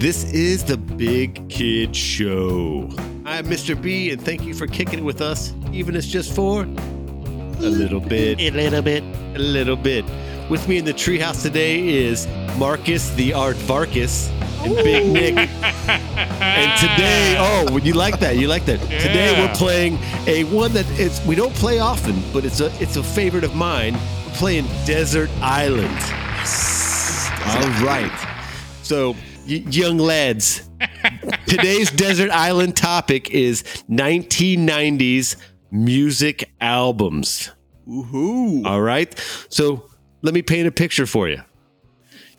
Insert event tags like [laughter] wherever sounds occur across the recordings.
This is the Big Kid Show. I'm Mr. B, and thank you for kicking it with us, even if it's just for a little bit. A little bit. A little bit. With me in the treehouse today is Marcus the Aardvarkus and Big Nick. and today, [laughs] oh, you like that? You like that? Today we're playing a one that it's we don't play often, but it's a it's a favorite of mine. We're playing Desert Island. Yes. All right. So, young lads, today's Desert Island topic is 1990s music albums. Woohoo! All right. So let me paint a picture for you.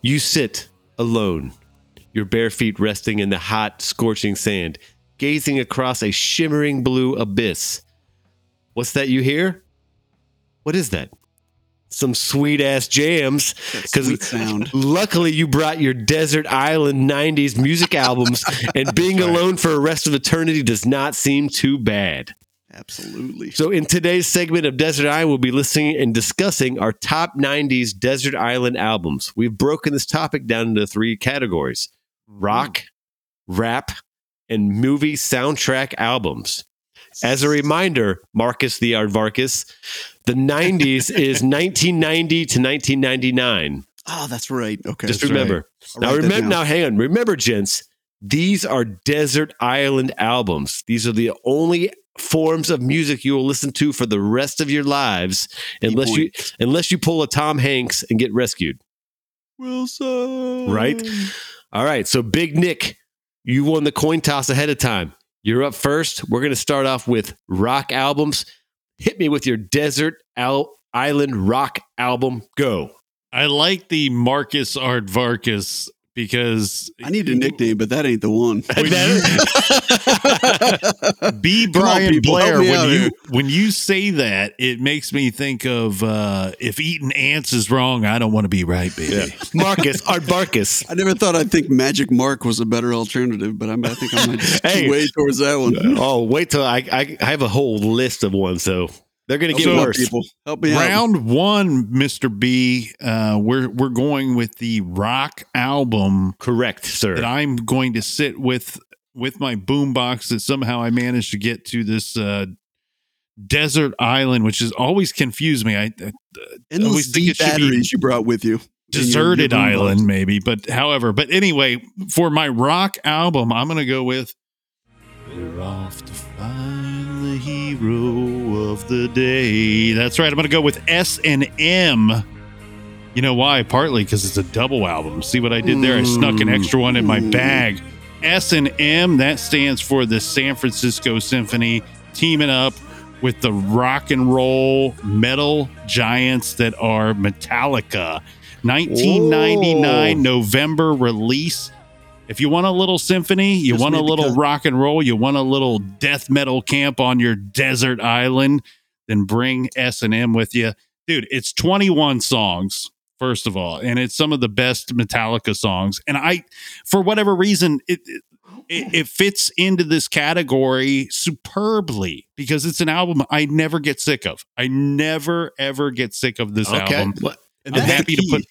You sit alone, your bare feet resting in the hot, scorching sand, gazing across a shimmering blue abyss. What's that you hear? What is that? Some sweet ass jams. because luckily you brought your desert island 90s music albums, and being alone for a rest of eternity does not seem too bad. Absolutely. So, in today's segment of Desert Island, we'll be listening and discussing our top 90s Desert Island albums. We've broken this topic down into three categories mm-hmm. rock, rap, and movie soundtrack albums. As a reminder, Marcus the Aardvarkus, the 90s is [laughs] 1990 to 1999. Oh, that's right. Okay. Just remember. right. Now, remember. Now, hang on. Remember, gents. These are desert island albums. These are the only forms of music you will listen to for the rest of your lives, unless you unless you pull a Tom Hanks and get rescued. Wilson. Right? All right. So, Big Nick, you won the coin toss ahead of time. You're up first. We're going to start off with rock albums. Hit me with your desert Al- island rock album. Go. I like the Marcus Aardvarkus because I need a nickname, but that ain't the one. [laughs] B. [laughs] Come on, Brian people, Blair. When you here. when you say that, it makes me think of uh, if eating ants is wrong, I don't want to be right, baby. [laughs] Marcus Aardvarkus. I never thought I'd think Magic Mark was a better alternative, but I'm, I think I might just Hey. way towards that one. Oh, wait till I, I I have a whole list of ones, so they're gonna get Help me out, worse. people. Help me out. Round one, Mister B. Uh, we're we're going with the rock album Correct, sir. that I'm going to sit with with my boombox that somehow I managed to get to this uh, desert island, which has always confused me. I, I Endless always think D it should be batteries you brought with you. in your- deserted your island, maybe. But however, but anyway, for my rock album, I'm gonna go with. We're off to find the hero of the day. That's right. I'm gonna go with S and M. You know why? Partly because it's a double album. See what I did there? I snuck an extra one in my bag. S and M that stands for the San Francisco Symphony, teaming up with the rock and roll metal giants that are Metallica. 1999 Whoa. November release. If you want a little symphony, you Just want a little cut. rock and roll, you want a little death metal camp on your desert island, then bring S&M with you. Dude, it's 21 songs first of all, and it's some of the best Metallica songs. And I for whatever reason it it, it it fits into this category superbly because it's an album I never get sick of. I never ever get sick of this okay, album. Well, And I'm happy to put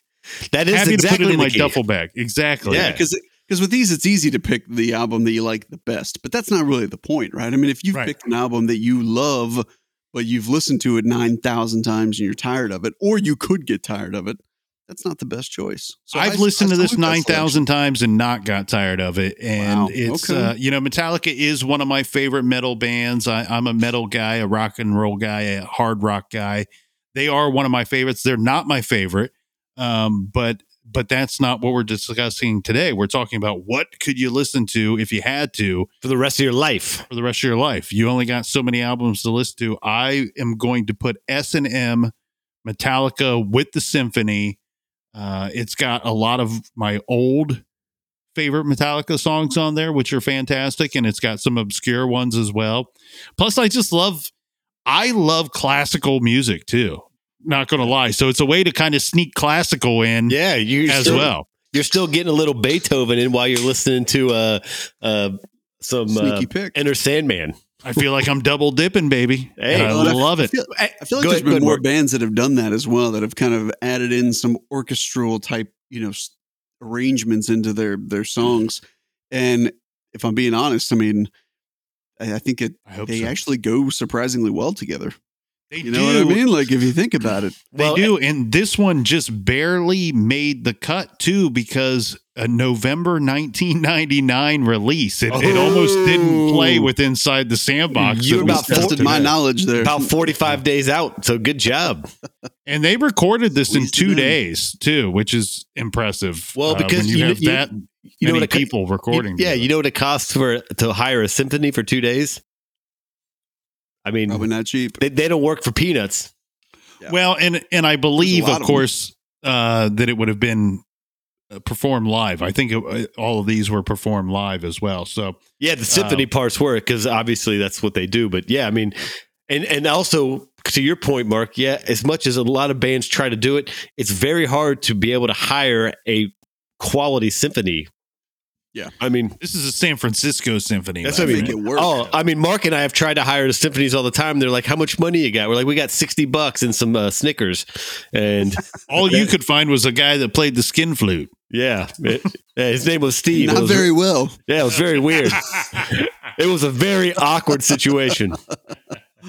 that is happy exactly to put it in my key. duffel bag. Exactly. Yeah. because because with these it's easy to pick the album that you like the best but that's not really the point right i mean if you've Right. picked an album that you love but you've listened to it 9000 times and you're tired of it or you could get tired of it that's not the best choice so I've I- listened I to this salute that nine selection. thousand times and not got tired of it. And Wow, it's okay. uh, you know Metallica is one of my favorite metal bands. I, I'm a metal guy, a rock and roll guy, a hard rock guy. They are one of my favorites. They're not my favorite, um, but but that's not what we're discussing today. We're talking about what could you listen to if you had to for the rest of your life. for the rest of your life. You only got so many albums to listen to. I am going to put S and M Metallica with the symphony. Uh, it's got a lot of my old favorite Metallica songs on there, which are fantastic, and it's got some obscure ones as well. Plus, I just love, I love classical music too. Not gonna lie, so it's a way to kind of sneak classical in Yeah, you as still, well. You're still getting a little Beethoven in while you're listening to uh uh some uh, sneaky pick Enter Sandman. I feel like I'm double dipping, baby. Hey, and I well, love I it. feel, I feel like Go there's ahead, been more Mark. bands that have done that as well that have kind of added in some orchestral type you know arrangements into their their songs And if I'm being honest, I mean, I, I think it I hope they so. actually go surprisingly well together. They You know what I mean? Like if you think about it, They Well, do, and this one just barely made the cut too because a November 1999 release. It, it almost didn't play Oh. with inside the sandbox. You're about was tested tested my knowledge there. About 45 days out. So good job. and they recorded this in Squeezed it two days too, which is impressive. Well, uh, because when you, you- have you- that You know many what it, co- people recording. Yeah, together. you know what it costs for to hire a symphony for two days? I mean, Probably not cheap. they, they don't work for peanuts. Yeah. Well, and and I believe, of of course, uh, that it would have been uh, performed live. I think it, all of these were performed live as well. So Yeah, the symphony Um, parts work because obviously that's what they do. But yeah, I mean, and and also to your point, Mark. Yeah, as much as a lot of bands try to do it, it's very hard to be able to hire a quality symphony. Yeah. I mean, this is a San Francisco symphony. That's by what I the Make way. it work. oh, I mean, Mark and I have tried to hire the symphonies all the time. They're like, "How much money you got?" We're like, "We got sixty bucks and some uh, Snickers," and [laughs] all you could find was a guy that played the skin flute. yeah, it- yeah, his name was Steve. Not was- very well. yeah, it was very weird. [laughs] It was a very awkward situation. [laughs]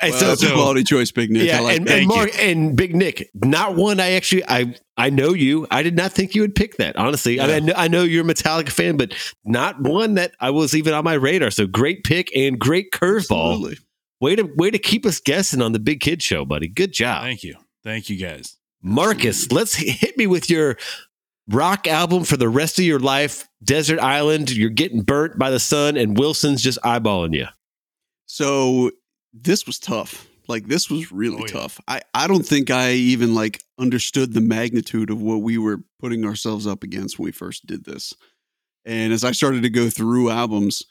And Well, so- that's a quality choice, Big Nick. yeah, I like and, and Mark and Big Nick, not one. I actually, I, I know you. I did not think you would pick that. Honestly, I, mean, I, know, you're a Metallica fan, but not one that I was even on my radar. So great pick and great curveball. Way to way to keep us guessing on the Big Kid Show, buddy. Good job, Thank you, thank you guys. Marcus. Let's hit me with your rock album for the rest of your life. Desert Island. You're getting burnt by the sun, and Wilson's just eyeballing you. So this was tough. Like this was really Oh, yeah. tough. I, I don't think I even like understood the magnitude of what we were putting ourselves up against when we first did this. And as I started to go through albums,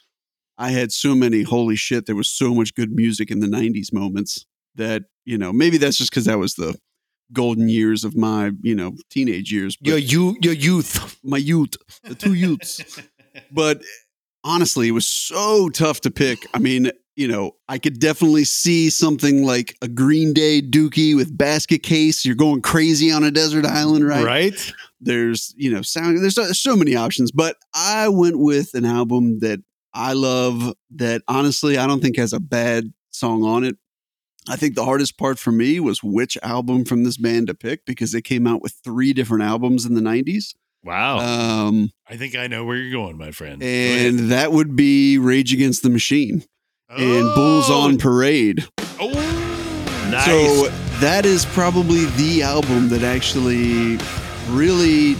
I had so many holy shit, there was so much good music in the 90s moments that, you know, maybe that's just because that was the golden years of my, you know, teenage years. But Your you your youth. my youth, the two youths [laughs] but honestly, it was so tough to pick. I mean, you know, I could definitely see something like a Green Day Dookie with basket case. You're going crazy on a desert island, right? right? There's, you know, sound. There's so, so many options, but I went with an album that I love. That honestly, I don't think has a bad song on it. I think the hardest part for me was which album from this band to pick because they came out with three different albums in the 90s. Wow. Um, I think I know where you're going, my friend. Go and that would be Rage Against the Machine and Bulls Oh! on Parade. Oh, nice. So that is probably the album that actually really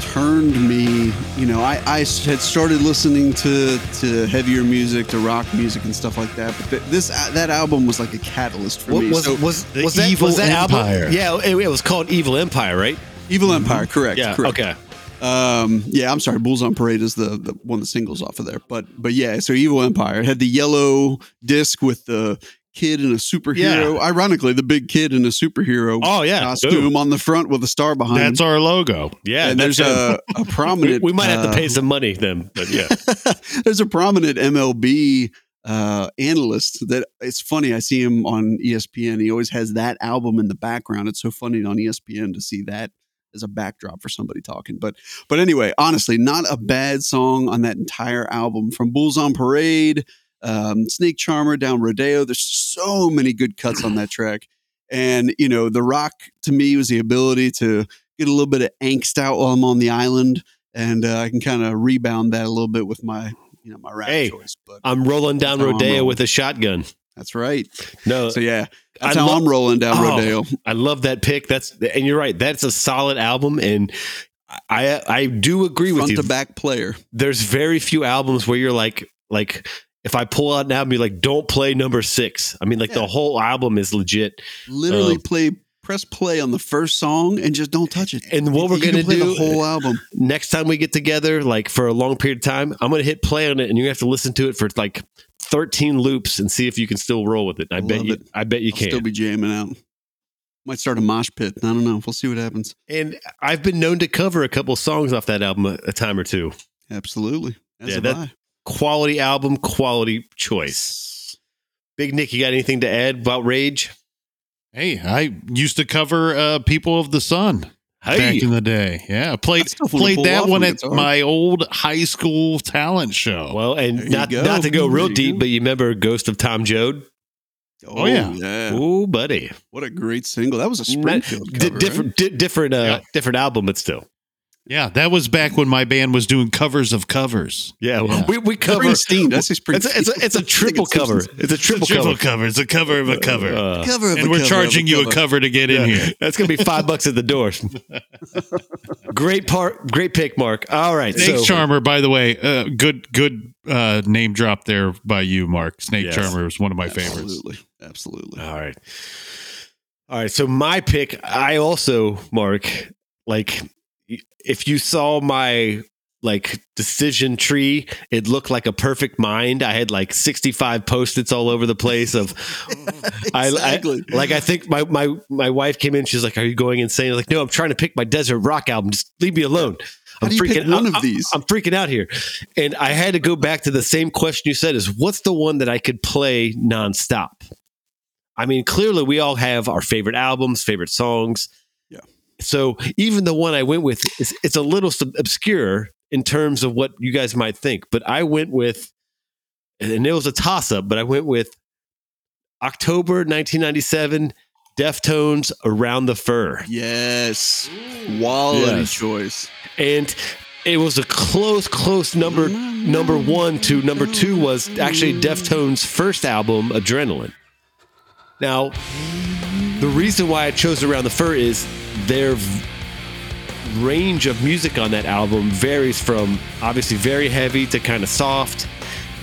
turned me. You know, I, I had started listening to to heavier music, to rock music and stuff like that. But th- this uh, that album was like a catalyst for What me. was so, was The was that, Evil was that Empire. album? Yeah, it, it was called Evil Empire, right? Evil Empire, correct? Yeah. correct. Okay. Um, yeah, I'm sorry. Bulls on Parade is the, the one that singles off of there, but but yeah. So Evil Empire had the yellow disc with the kid and a superhero. Ironically, the big kid in a superhero Oh yeah. costume Boom. on the front with a star behind. It. That's our logo. Yeah. and there's a, a [laughs] prominent. we might have to uh, pay some money then, but yeah. [laughs] there's a prominent MLB uh, analyst that it's funny. I see him on ESPN. He always has that album in the background. It's so funny on ESPN to see that as a backdrop for somebody talking. But but anyway, honestly, not a bad song on that entire album from Bulls on Parade, um, Snake Charmer down Rodeo. There's so many good cuts on that track. And you know, the rock to me was the ability to get a little bit of angst out while I'm on the island, and uh, I can kind of rebound that a little bit with my you know my rap Hey, choice. But I'm rolling down I'm Rodeo with a shotgun. That's right. No, So yeah, that's I how love- I'm rolling down Oh, Rodeo. I love that pick. That's and you're right. That's a solid album, and I I do agree with you. Front to back player. There's very few albums where you're like like if I pull out an album, you're like, don't play number six. I mean, like Yeah. the whole album is legit. Literally Um, play press play on the first song and just don't touch it. And what You- we're gonna play do the whole album. next time we get together, like for a long period of time, I'm gonna hit play on it, and you have to listen to it for like 13 loops and see if you can still roll with it. I bet you. it. I bet you I'll can. still be jamming out. Might start a mosh pit. I don't know. We'll see what happens. and I've been known to cover a couple songs off that album a, a time or two. Absolutely. As Yeah, that- I. Quality album, quality choice. Big Nick, you got anything to add about Rage? Hey, I used to cover uh, People of the Sun. Hey, back in the day. Yeah, played I still wanna played that one at guitar. my old high school talent show. well, and There not not to go real deep, go. but you remember Ghost of Tom Joad? Oh, yeah. yeah. Ooh, buddy, What a great single. That was a Not- Springfield di- cover, right? different, di- different, uh, Yeah. different album, but still, yeah, that was back when my band was doing covers of covers. yeah. Yeah. We we cover. Springsteen. That's a It's a, it's a, it's a I think triple it's cover. Simpsons. It's a triple, Triple cover. cover. It's a cover of a cover. Uh, cover of and a we're cover charging of a you a cover. cover to get in here. That's gonna be five bucks at the door. [laughs] great part, great pick, Mark. All right, Snake so Charmer, by the way, uh, good good uh, name drop there by you, Mark. Snake Yes. Charmer is one of my favorites. Absolutely. Absolutely. All right. All right. So my pick, I also, Mark, like if you saw my like decision tree, it looked like a perfect mind. I had like 65 post-its all over the place of [laughs] I, exactly. I like I think my my my wife came in, she's like, Are you going insane? I'm like, no, I'm trying to pick my desert rock album. Just leave me alone. I'm freaking one I'm- of these? I'm freaking out here. And I had to go back to the same question you said is what's the one that I could play nonstop? I mean, clearly we all have our favorite albums, favorite songs. So even the one I went with, is, it's a little sub- obscure in terms of what you guys might think. But I went with, and it was a toss up, but I went with October 1997, Deftones Around the Fur. yes. Quality Yes. choice. and it was a close, close number number one to number two was actually Deftones' first album, Adrenaline. Now, the reason why I chose Around the Fur is their v- range of music on that album varies from obviously very heavy to kind of soft.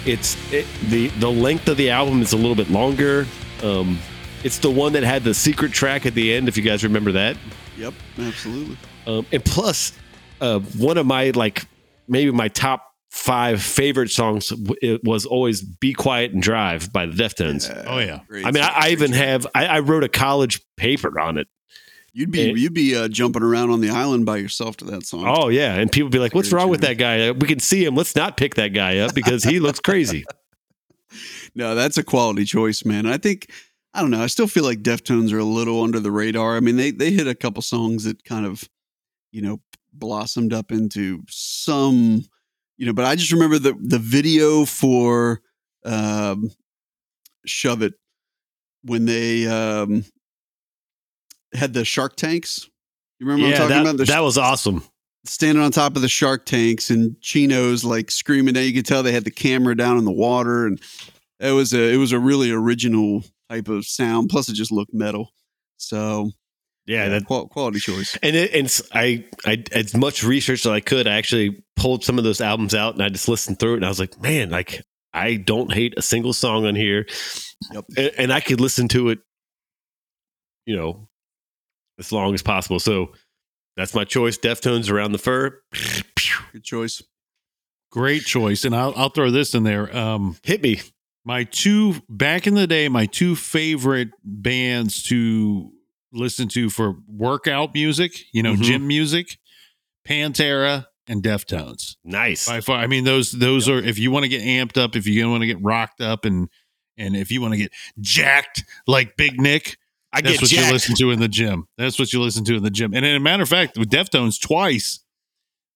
It's it, the the length of the album is a little bit longer. Um, it's the one that had the secret track at the end, if you guys remember that. Yep. Absolutely. Um, and plus, uh, one of my like maybe my top five favorite songs it was always "Be Quiet and Drive" by the Deftones. Oh, yeah. Great I mean, I, I choice. even have I, I wrote a college paper on it. You'd be it- you'd be uh, jumping around on the island by yourself to that song. Oh yeah, and people be like, "What's Great wrong with that guy? We can see him. Let's not pick that guy up because he looks crazy." [laughs] No, that's a quality choice, man. I think I don't know. I still feel like Deftones are a little under the radar. I mean, they they hit a couple songs that kind of, you know, blossomed up into some, you know. But I just remember the the video for um, "Shove It" when they um, had the Shark Tanks. You remember what yeah, I'm talking that, about? The that was awesome. standing on top of the shark tanks and Chino's like screaming. Now you could tell they had the camera down in the water, and it was a it was a really original type of sound. Plus, it just looked metal. So Yeah, that quality choice. and it, and s- I, I, as much research as I could, I actually pulled some of those albums out and I just listened through it and I was like, man, like I don't hate a single song on here, Yep. and, and I could listen to it, you know, as long as possible. So that's my choice. Deftones around the fur. [laughs] Good choice. Great choice. And I'll, I'll throw this in there. Um, Hit me. my two back in the day my two favorite bands to listen to for workout music you know Mhm. gym music pantera and deftones. Nice. by far i mean those those are if you want to get amped up if you want to get rocked up and and if you want to get jacked like big nick I that's what you listen to in the gym. That's what you listen to in the gym. And as a matter of fact with deftones twice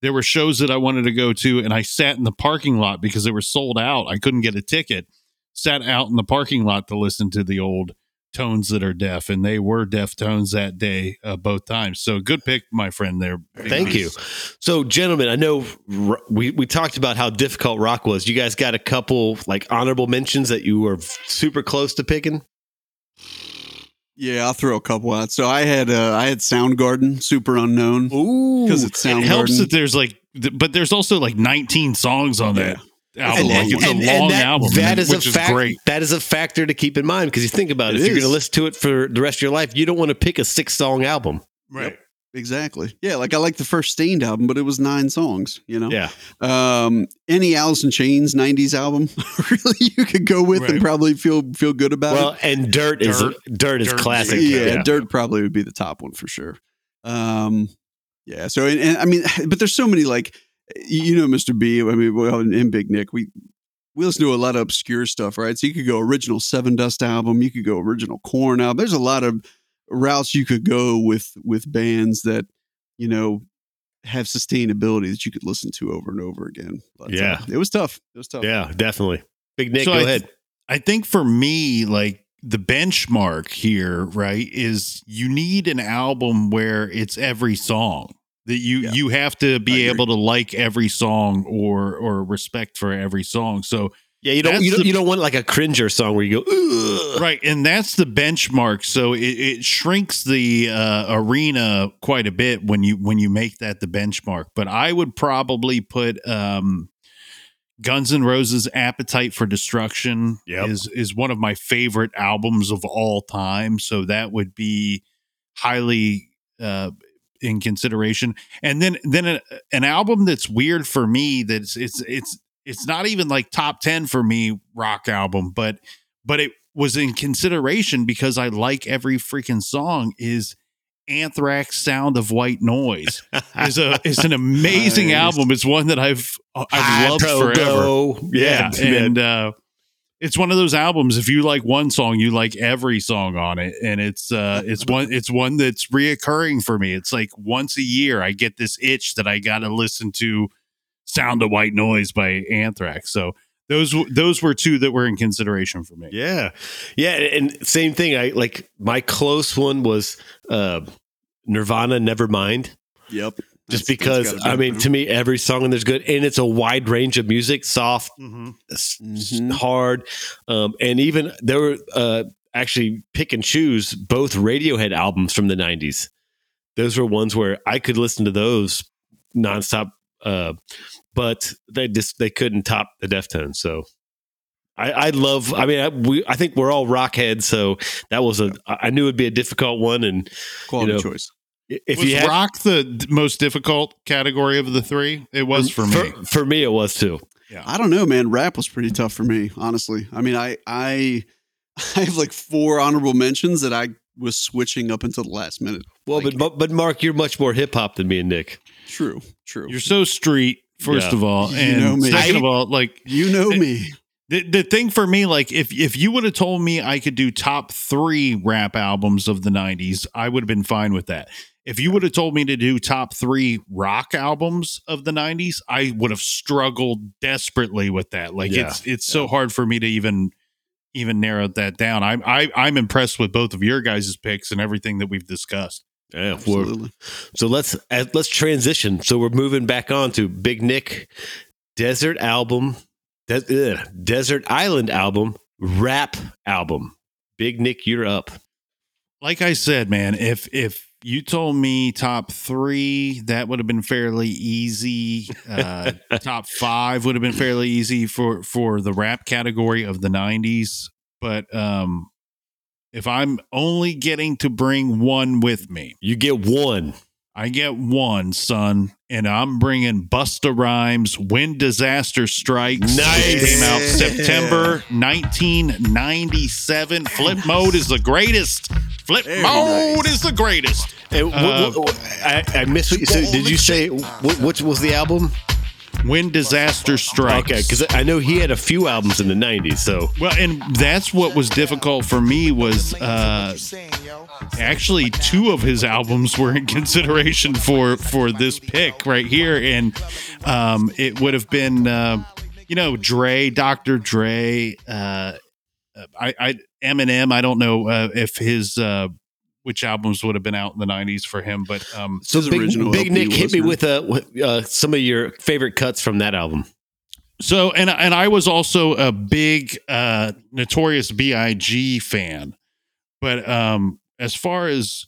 there were shows that i wanted to go to and i sat in the parking lot because they were sold out. I couldn't get a ticket. Sat out in the parking lot to listen to the old tones that are deaf and they were deaf tones that day uh, both times so good pick my friend there Thank you. So, gentlemen, I know r- we, we talked about how difficult rock was. You guys got a couple like honorable mentions that you were super close to picking. Yeah, I'll throw a couple out. So I had uh, I had Soundgarden, Superunknown. Ooh, 'Cause it's it helps that there's like th- but there's also like 19 songs on that album And- like and- a long and that, album That is which a is fact. great That is a factor to keep in mind because you think about it. It if you're going to listen to it for the rest of your life, you don't want to pick a six song album. right Exactly. Yeah, like I like the first Staind album, but it was nine songs. You know. Yeah, Um, any Alice in Chains '90s album, [laughs] really, you could go with Right. and probably feel feel good about well, it. and dirt, is Dirt. dirt is Dirt. classic. Yeah, Dirt probably would be the top one for sure. Um, yeah. So, and, and I mean, [sighs] but there's so many like, you know, Mr. B. I mean, well, and, and Big Nick, we we listen to a lot of obscure stuff, right? So you could go original Sevendust album, you could go original Korn album. There's a lot of routes you could go with with bands that you know, have sustainability that you could listen to over and over again. But, uh, Yeah. it was tough. It was tough. Yeah, definitely. Big Nick, So go I- ahead. I think for me, like the benchmark here, right, is you need an album where it's every song that you Yeah. you have to be able to like every song or or respect for every song. So Yeah, you don't you don't, the- you don't want like a cringer song where you go, Ugh. right, and that's the benchmark. So it, it shrinks the uh, arena quite a bit when you when you make that the benchmark. But I would probably put um, Guns N' Roses' "Appetite for Destruction" Yep. is is one of my favorite albums of all time. So that would be highly uh, in consideration. And then then a, an album that's weird for me. That's it's it's it's not even like top ten for me rock album, but but it was in consideration because I like every freaking song. Is Anthrax "Sound of White Noise" is a [laughs] is an amazing Nice. album. It's one that I've I've High loved forever. Go. Yeah, Yeah, and uh, it's one of those albums. If you like one song, you like every song on it, and it's uh, it's one [laughs] it's one that's reoccurring for me. It's like once a year I get this itch that I got to listen to "Sound of White Noise" by Anthrax. So those those were two that were in consideration for me. Yeah. Yeah. And same thing. I like my close one was uh Nirvana Nevermind. Yep. Just That's- that's because gotta be I mean to me every song in there's good and it's a wide range of music, soft, Mm-hmm. s- Mhm. hard. Um and even there were uh actually pick and choose both Radiohead albums from the 90s. Those were ones where I could listen to those nonstop uh but they just they couldn't top the Deftones. So I, I love. I mean, I, we. I think we're all rockheads so that was a. I I knew it'd be a difficult one, and quality you know, choice. If was you had, rock the most difficult category of the three? It was for me. for, for me, it was too. yeah I don't know, man. Rap was pretty tough for me, honestly. I mean, I I [laughs] I have like four honorable mentions that I was switching up until the last minute. Well, Like- but but Mark, you're much more hip hop than me and Nick. True, true. You're so street, first Yeah. of all, You and know me. second I- of all, like you know me. The, the thing for me, like if if you would have told me I could do top three rap albums of the '90s, I would have been fine with that. If you would have told me to do top three rock albums of the '90s, I would have struggled desperately with that. Like Yeah. it's it's so hard for me to even even narrow that down. I'm I, I'm impressed with both of your guys' picks and everything that we've discussed. Yeah, Absolutely. so let's uh, let's transition. So we're moving back on to Big Nick, Desert album, Des- ugh, Desert Island album, rap album. Big Nick, you're up. like I said, man, if if you told me top three, that would have been fairly easy. Uh, [laughs] top five would have been fairly easy for for the rap category of the '90s. But um, if I'm only getting to bring one with me, You get one. I get one, son, and I'm bringing Busta Rhymes "When Disaster Strikes." Nice. It came out September 1997. Flip mode is the greatest. Flip Very mode nice. is the greatest. And wh- Uh, wh- wh- I, I missed what you said. Did you say what, what was the album? When Disaster Strikes. Okay, because I know he had a few albums in the '90s. So well, and that's what was difficult for me was uh, actually two of his albums were in [laughs] consideration for for this pick right here, and um, it would have been uh, you know Dre, Dr. Dre, uh, I, I Eminem. I don't know uh, if his uh, which albums would have been out in the '90s for him, but um, so His Big, original Big Nick hit was, me with uh, uh, some of your favorite cuts from that album. So and and I was also a big uh Notorious B.I.G. fan. But um as far as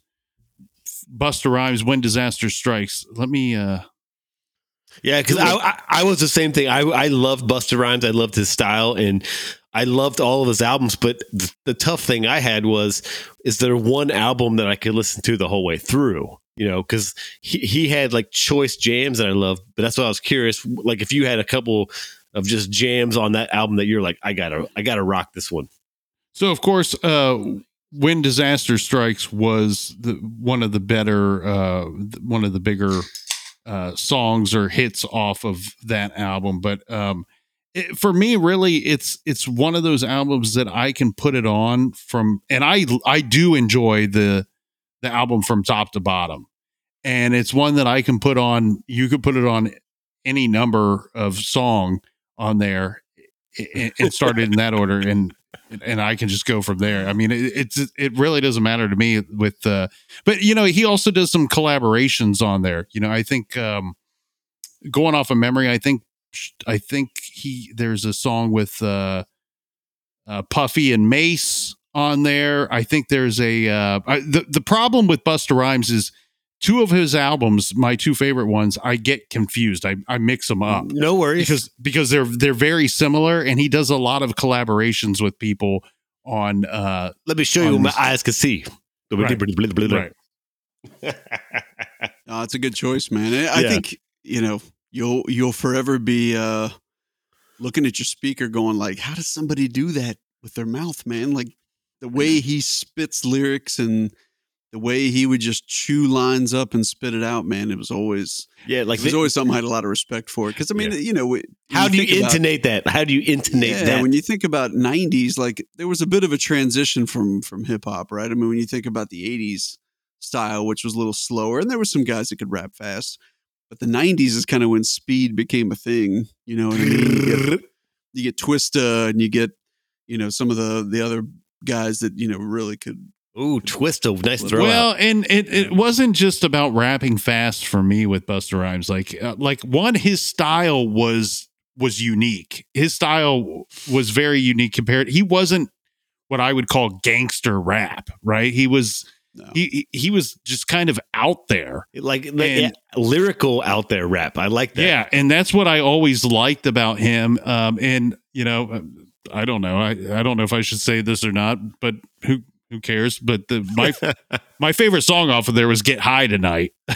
Busta Rhymes when disaster strikes, let me uh Yeah, because I, I I was the same thing. I I loved Busta Rhymes. I loved his style, and I loved all of his albums. But th- the tough thing I had was, is there one album that I could listen to the whole way through? You know, because he he had like choice jams that I loved. But that's why I was curious. Like, if you had a couple of just jams on that album that you're like, I gotta I gotta rock this one. so of course uh when disaster strikes was the one of the better uh one of the bigger uh songs or hits off of that album but um it, for me really it's it's one of those albums that I can put it on from and I I do enjoy the the album from top to bottom and it's one that I can put on. You could put it on any number of song on there and, and start it in that order, and and I can just go from there. I mean, it, it's it really doesn't matter to me with. Uh, but you know, he also does some collaborations on there. You know, I think um, going off of memory, I think I think he there's a song with uh, uh, Puffy and Mace on there. I think there's a uh, I, the the problem with Busta Rhymes is two of his albums, my two favorite ones, I get confused. I, I mix them up No worries. because because they're they're very similar, and he does a lot of collaborations with people on. uh Let me show you what my eyes can see. Right. No, it's a good choice, man. I, I Yeah. think you know you'll you'll forever be uh, looking at your speaker, going like, "How does somebody do that with their mouth, man?" Like the way he spits lyrics and the way he would just chew lines up and spit it out, man. It was always Yeah, like it was the- always something I had a lot of respect for. Because I mean, Yeah. you know, how do you think about- intonate that? How do you intonate yeah, that? when you think about '90s, like there was a bit of a transition from from hip hop, right? I mean, when you think about the '80s style, which was a little slower, and there were some guys that could rap fast, but the '90s is kind of when speed became a thing. You know I mean? You get, you get Twista, and you get you know some of the the other guys that you know really could. Ooh, Twisto, nice throw well, out. and it, it wasn't just about rapping fast for me with Busta Rhymes. Like uh, like one, his style was was unique. His style was very unique compared. He wasn't what I would call gangster rap, right? He was No. he he he was just kind of out there. Like, like, and- yeah, lyrical out there rap. I like that. Yeah, and that's what I always liked about him. Um, and you know, uh, I don't know, I I don't know if I should say this or not, but who who cares? But the my [laughs] my favorite song off of there was "Get High Tonight" [laughs] by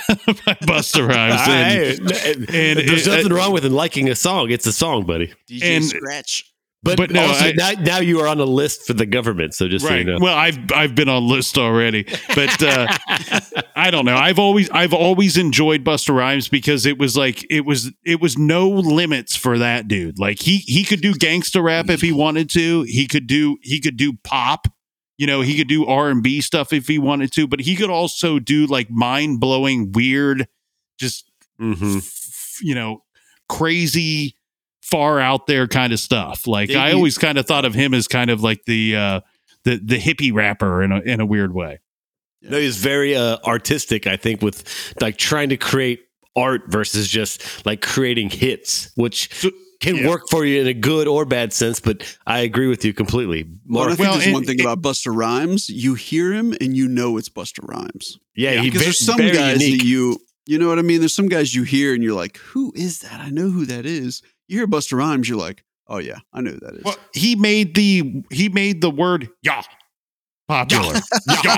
Busta Rhymes. [laughs] And, Hey, and there's it- nothing wrong with liking a song. It's a song, buddy. DJ And- Scratch. But, But no, also, I- now, now you are on a list for the government. So just so you know. Well, I've I've been on list already, but uh, I don't know. I've always I've always enjoyed Busta Rhymes because it was like it was it was no limits for that dude. Like he he could do gangster rap if he wanted to. He could do he could do pop. You know, he could do R and B stuff if he wanted to, but he could also do like mind blowing, weird, just Mhm. f- you know, crazy, far out there kind of stuff. Like Yeah, I always kind of thought of him as kind of like the uh the the hippie rapper in a in a weird way. No, he's very uh, artistic. I think with like trying to create art versus just like creating hits, which So- can yeah. work for you in a good or bad sense. But I agree with you completely. Well, I think Well, there's and- one thing it- about Busta Rhymes. You hear him and you know it's Busta Rhymes. yeah, he because ve- there's some very guys unique. that you you know what I mean. There's some guys you hear and you're like, who is that? I know who that is. You hear Busta Rhymes, you're like, oh yeah, I know who that is. Well, he made the he made the word yeah popular. [laughs] yeah.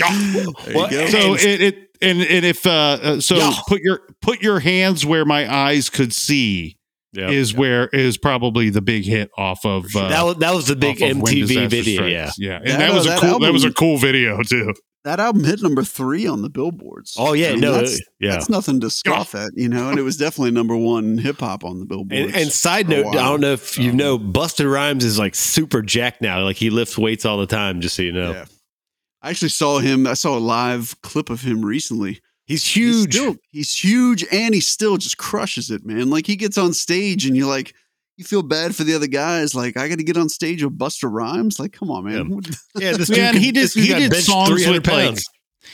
yeah. [laughs] there Well, you go. So And- it, it and and if uh uh, so Yeah. put your put your hands where my eyes could see Yeah. is where is probably the big hit off of uh, that was that was the big off of When MTV video. Strikes. Yeah. yeah, and That, that, was a that cool that was a cool video too. that album hit number three on the billboards. Oh yeah, I mean, no, that's, yeah. that's nothing to scoff at, you know. And it was definitely number one hip hop on the billboards. And, and side note, I don't know if you Um, know, Busta Rhymes is like super jacked now. Like he lifts weights all the time. Just so you know, Yeah. I actually saw him. I saw a live clip of him recently. He's He's huge. still- He's, huge, and he still just crushes it, man. Like he gets on stage, and you're like, you feel bad for the other guys. Like I got to get on stage with Busta Rhymes. Like, come on, man. yeah, [laughs] this Yeah, and dude he can- did this he did songs 300 with like pounds.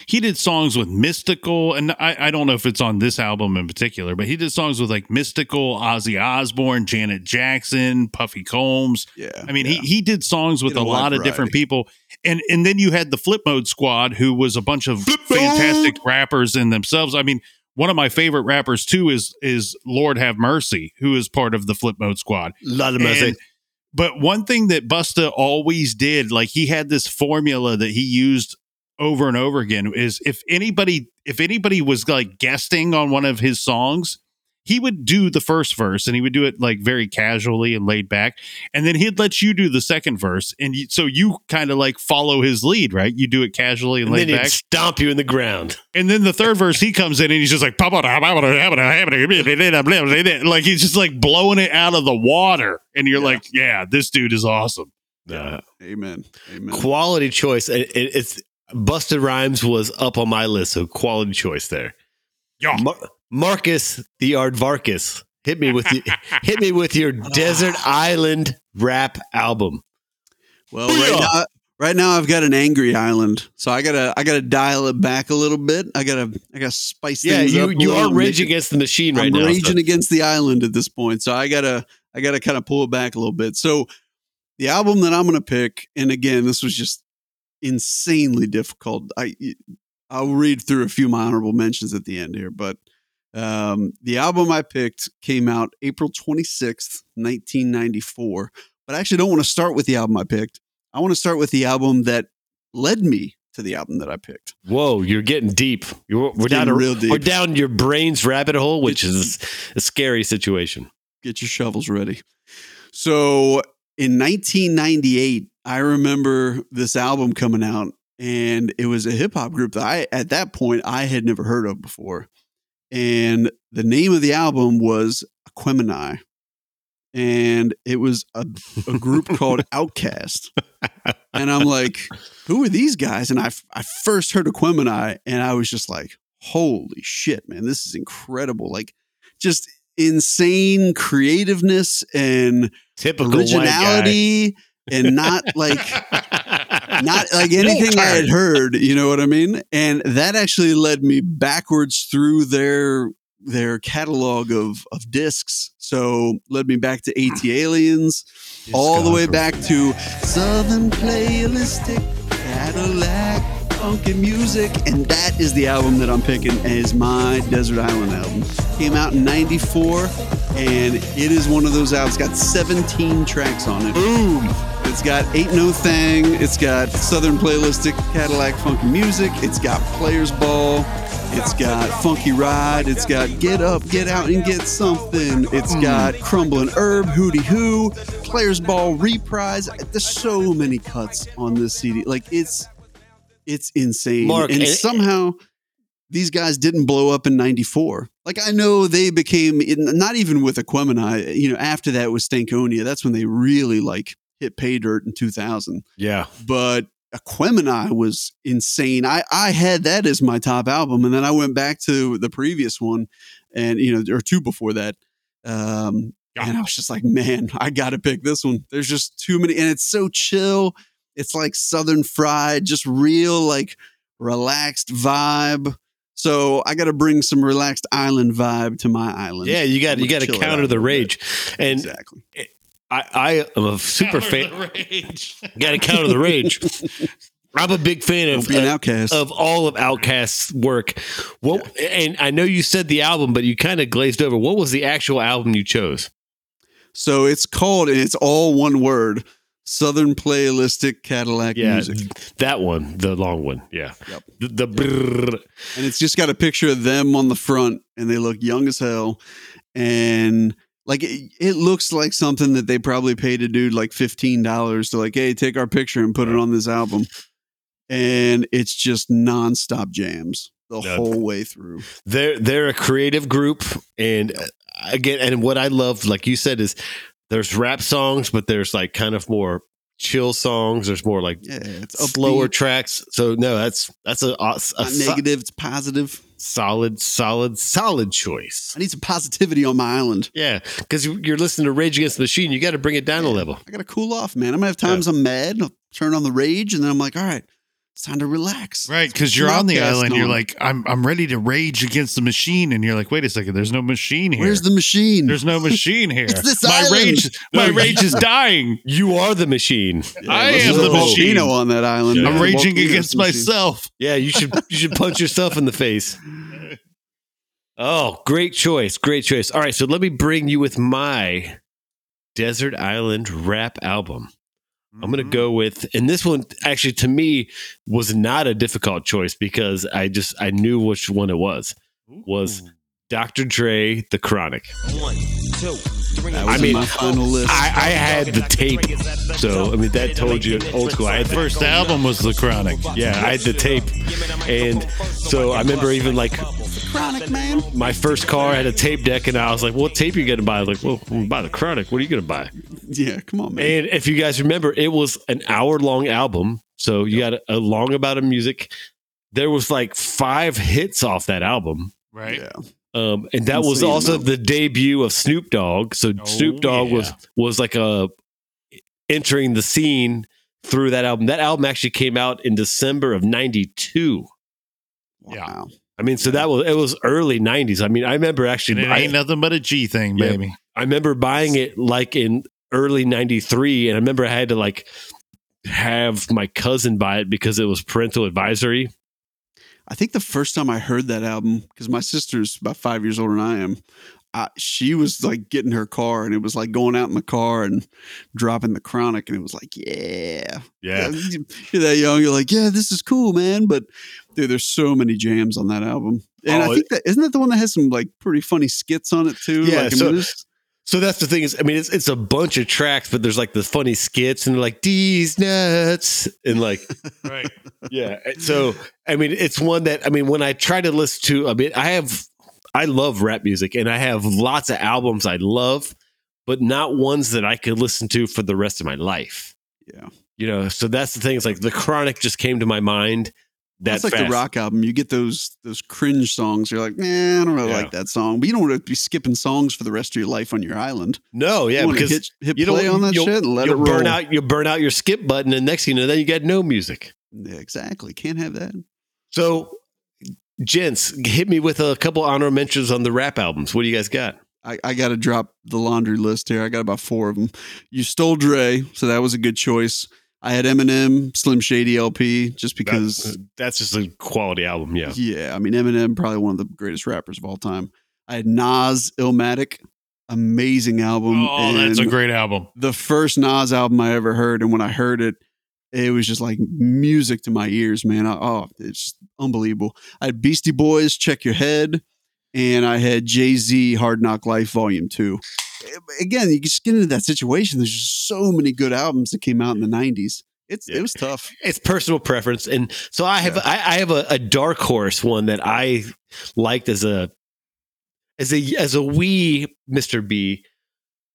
He did songs with Mystikal, and I, I don't know if it's on this album in particular, but he did songs with like Mystikal, Ozzy Osbourne, Janet Jackson, Puffy Combs. yeah. I mean, yeah. he he did songs with Did a, a lot of different people, and and then you had the Flip Mode Squad, who was a bunch of fantastic rappers in themselves. I mean, one of my favorite rappers too is is Lord Have Mercy, who is part of the Flip Mode Squad. lot of And- but one thing that Busta always did, like he had this formula that he used over and over again, is if anybody if anybody was like guesting on one of his songs, he would do the first verse and he would do it like very casually and laid back, and then he'd let you do the second verse, and you, so you kind of like follow his lead, right? You do it casually and, And then laid he'd back, stomp you in the ground. and then the third verse, he comes in and he's just like, like he's just like blowing it out of the water. And you're Yeah. like, yeah, this dude is awesome. Uh, Amen. Amen. quality choice. And it, it's Busted Rhymes was up on my list, so quality choice there. Yeah. Mar- Marcus the Aardvarkus. Hit me with the, [laughs] hit me with your Desert ah. Island rap album. Well, right now, right now I've got an angry island, so I gotta I gotta dial it back a little bit. I gotta I gotta spice Yeah, things you up. a you are raging it- against the machine right now. I'm now. so- raging against the island at this point, so I gotta I gotta kind of pull it back a little bit. So the album that I'm gonna pick, and again, this was just insanely difficult. I I'll read through a few of my honorable mentions at the end here, but um, the album I picked came out April 26th, 1994. But I actually don't want to start with the album I picked. I want to start with the album that led me to the album that I picked. Whoa, you're getting deep. You're, we're down a, real deep. we're down your brain's rabbit hole, which It's- is a scary situation. get your shovels ready. So in 1998, I remember this album coming out, and it was a hip hop group that I, at that point, I had never heard of before. And the name of the album was Aquemini. And it was a, a group called [laughs] Outkast. And I'm like, who are these guys? And I, I first heard Aquemini, and I was just like, holy shit, man, this is incredible. Like, just insane creativeness and Typical originality and not like not like [laughs] anything I had heard, you know what I mean? And that actually led me backwards through their their catalog of of discs. So led me back to ATLiens, all the way back to Southern Playlistic Cadillac funky music, and that is the album that I'm picking as my Desert Island album. Came out in '94, and it is one of those albums. Got 17 tracks on it. Boom! It's got Ain't No Thing. It's got Southern Playlistic Cadillac funky music. It's got Players Ball. It's got Funky Ride. It's got Get Up, Get Out, and Get Something. It's hmm. got Crumbling Herb, Hootie Hoo, Players Ball Reprise. There's so many cuts on this CD. Like it's it's insane. Mark, and and- somehow these guys didn't blow up in 94. Like I know they became not even with Aquemini, you know, after that was Stankonia. That's when they really like hit pay dirt in 2000 yeah. but Aquemini was insane. I, I had that as my top album, and then I went back to the previous one, and you know, or two before that, um, and I was just like, man, I got to pick this one. There's just too many, and it's so chill. It's like Southern fried, just real like relaxed vibe. So I got to bring some relaxed island vibe to my island. Yeah, you got you got to counter the a little bit. rage, and exactly. I, I am a super fan. [laughs] Got to counter the rage. I'm a big fan of an outcast. of all of Outkast's work. What and I know you said the album, but you kind of glazed over. What was the actual album you chose? So it's called, and it's all one word Southern Playlistic Cadillac Yeah, Music. that one, the long one. Yeah, Yep. the, the brrrr. And it's just got a picture of them on the front, and they look young as hell. And like it, it looks like something that they probably paid a dude like $15 to, like, hey, take our picture and put it on this album. And it's just nonstop jams the whole way through. they're they're a creative group, and uh, again, and what I love, like you said, is there's rap songs, but there's like kind of more chill songs. There's more like Yeah, it's slower upbeat, tracks. So no, that's that's a, a, a negative, it's positive. Solid, solid, solid choice. I need some positivity on my island. Yeah, because you're listening to Rage Against the Machine, you got to bring it down a level. I gotta cool off, man. I'm gonna have times I'm mad, I'll turn on the rage, and then I'm like, all right, it's time to relax. Right, because you're on the Outkast island, you're like, I'm I'm ready to rage against the machine, and you're like, wait a second, there's no machine here. Where's the machine? there's no [laughs] machine here. It's this my island. rage, my rage is [laughs] dying. You are the machine. I am the machine. volcano on that island. Yeah. I'm raging against machine. myself. Yeah, you should you should punch yourself in the face. Oh, great choice, great choice. All right, so let me bring you with my desert island rap album. I'm going to go mm-hmm. with, and this one actually to me was not a difficult choice because I just I knew which one it was. Was Dr. Dre, The Chronic. One, two, three. I mean, my final list. I, I had the tape, so I mean that told you old school. I had the First album was The Chronic. Yeah, I had the tape, and so I remember even like Chronic, man. My first car had a tape deck, and I was like, "What tape are you gonna buy?" Like, well, I'm gonna buy the Chronic. What are you gonna buy? Yeah, come on, man. And if you guys remember, it was an hour long album. So you got a, a long amount of music. There was like five hits off that album. Right. yeah. Um, and that was also amount. the debut of Snoop Dogg. So Oh, Snoop Dogg was yeah. was like a entering the scene through that album. That album actually came out in December of '92. Yeah. Wow. I mean, so that was it was early '90s. I mean, I remember actually, it I, ain't nothing but a G thing, Yeah. baby. I remember buying it like in early '93, and I remember I had to like have my cousin buy it because it was parental advisory. I think the first time I heard that album, because my sister's about five years older than I am, I, she was like getting her car and it was like going out in the car and dropping the chronic. And it was like, yeah. Yeah, You're that young. You're like, yeah, this is cool, man. But dude, there's so many jams on that album. And Oh, I think that, isn't that the one that has some like pretty funny skits on it too? Yeah, Like, I so- mean, So that's the thing is, I mean, it's it's a bunch of tracks, but there's like the funny skits and they're like these nuts and like [laughs] Right. yeah. Eh, so I mean, it's one that I mean, when I try to listen to, I mean, I have I love rap music and I have lots of albums I love, but not ones that I could listen to for the rest of my life. yeah. You know, so that's the thing. It's like the Chronic just came to my mind. That That's like fast. the rock album. You get those those cringe songs. You're like, nah, I don't really Yeah. like that song. But you don't want to be skipping songs for the rest of your life on your island. No, yeah, you want to because hit, hit you don't play on that shit and let it roll. burn out you'll burn out your skip button, and next thing you know, then you got no music. Yeah, exactly. Can't have that. So, gents, hit me with a couple honorable mentions on the rap albums. What do you guys got? I, I got to drop the laundry list here. I got about four of them. You stole Dre, so that was a good choice. I had Eminem, Slim Shady LP, just because. that's, that's just a quality album. Yeah. yeah, I mean Eminem, probably one of the greatest rappers of all time. I had Nas, Illmatic, amazing album. Oh, that's a great album. the first Nas album I ever heard, and when I heard it, it was just like music to my ears, man. I, oh, it's unbelievable. I had Beastie Boys, Check Your Head, and I had Jay Z, Hard Knock Life, Volume Two. Again, you just get into that situation. There's just so many good albums that came out in the '90s. It's Yeah. it was tough. It's personal preference, and so I have I, I have a, a dark horse one that I liked as a as a as a wee Mister B,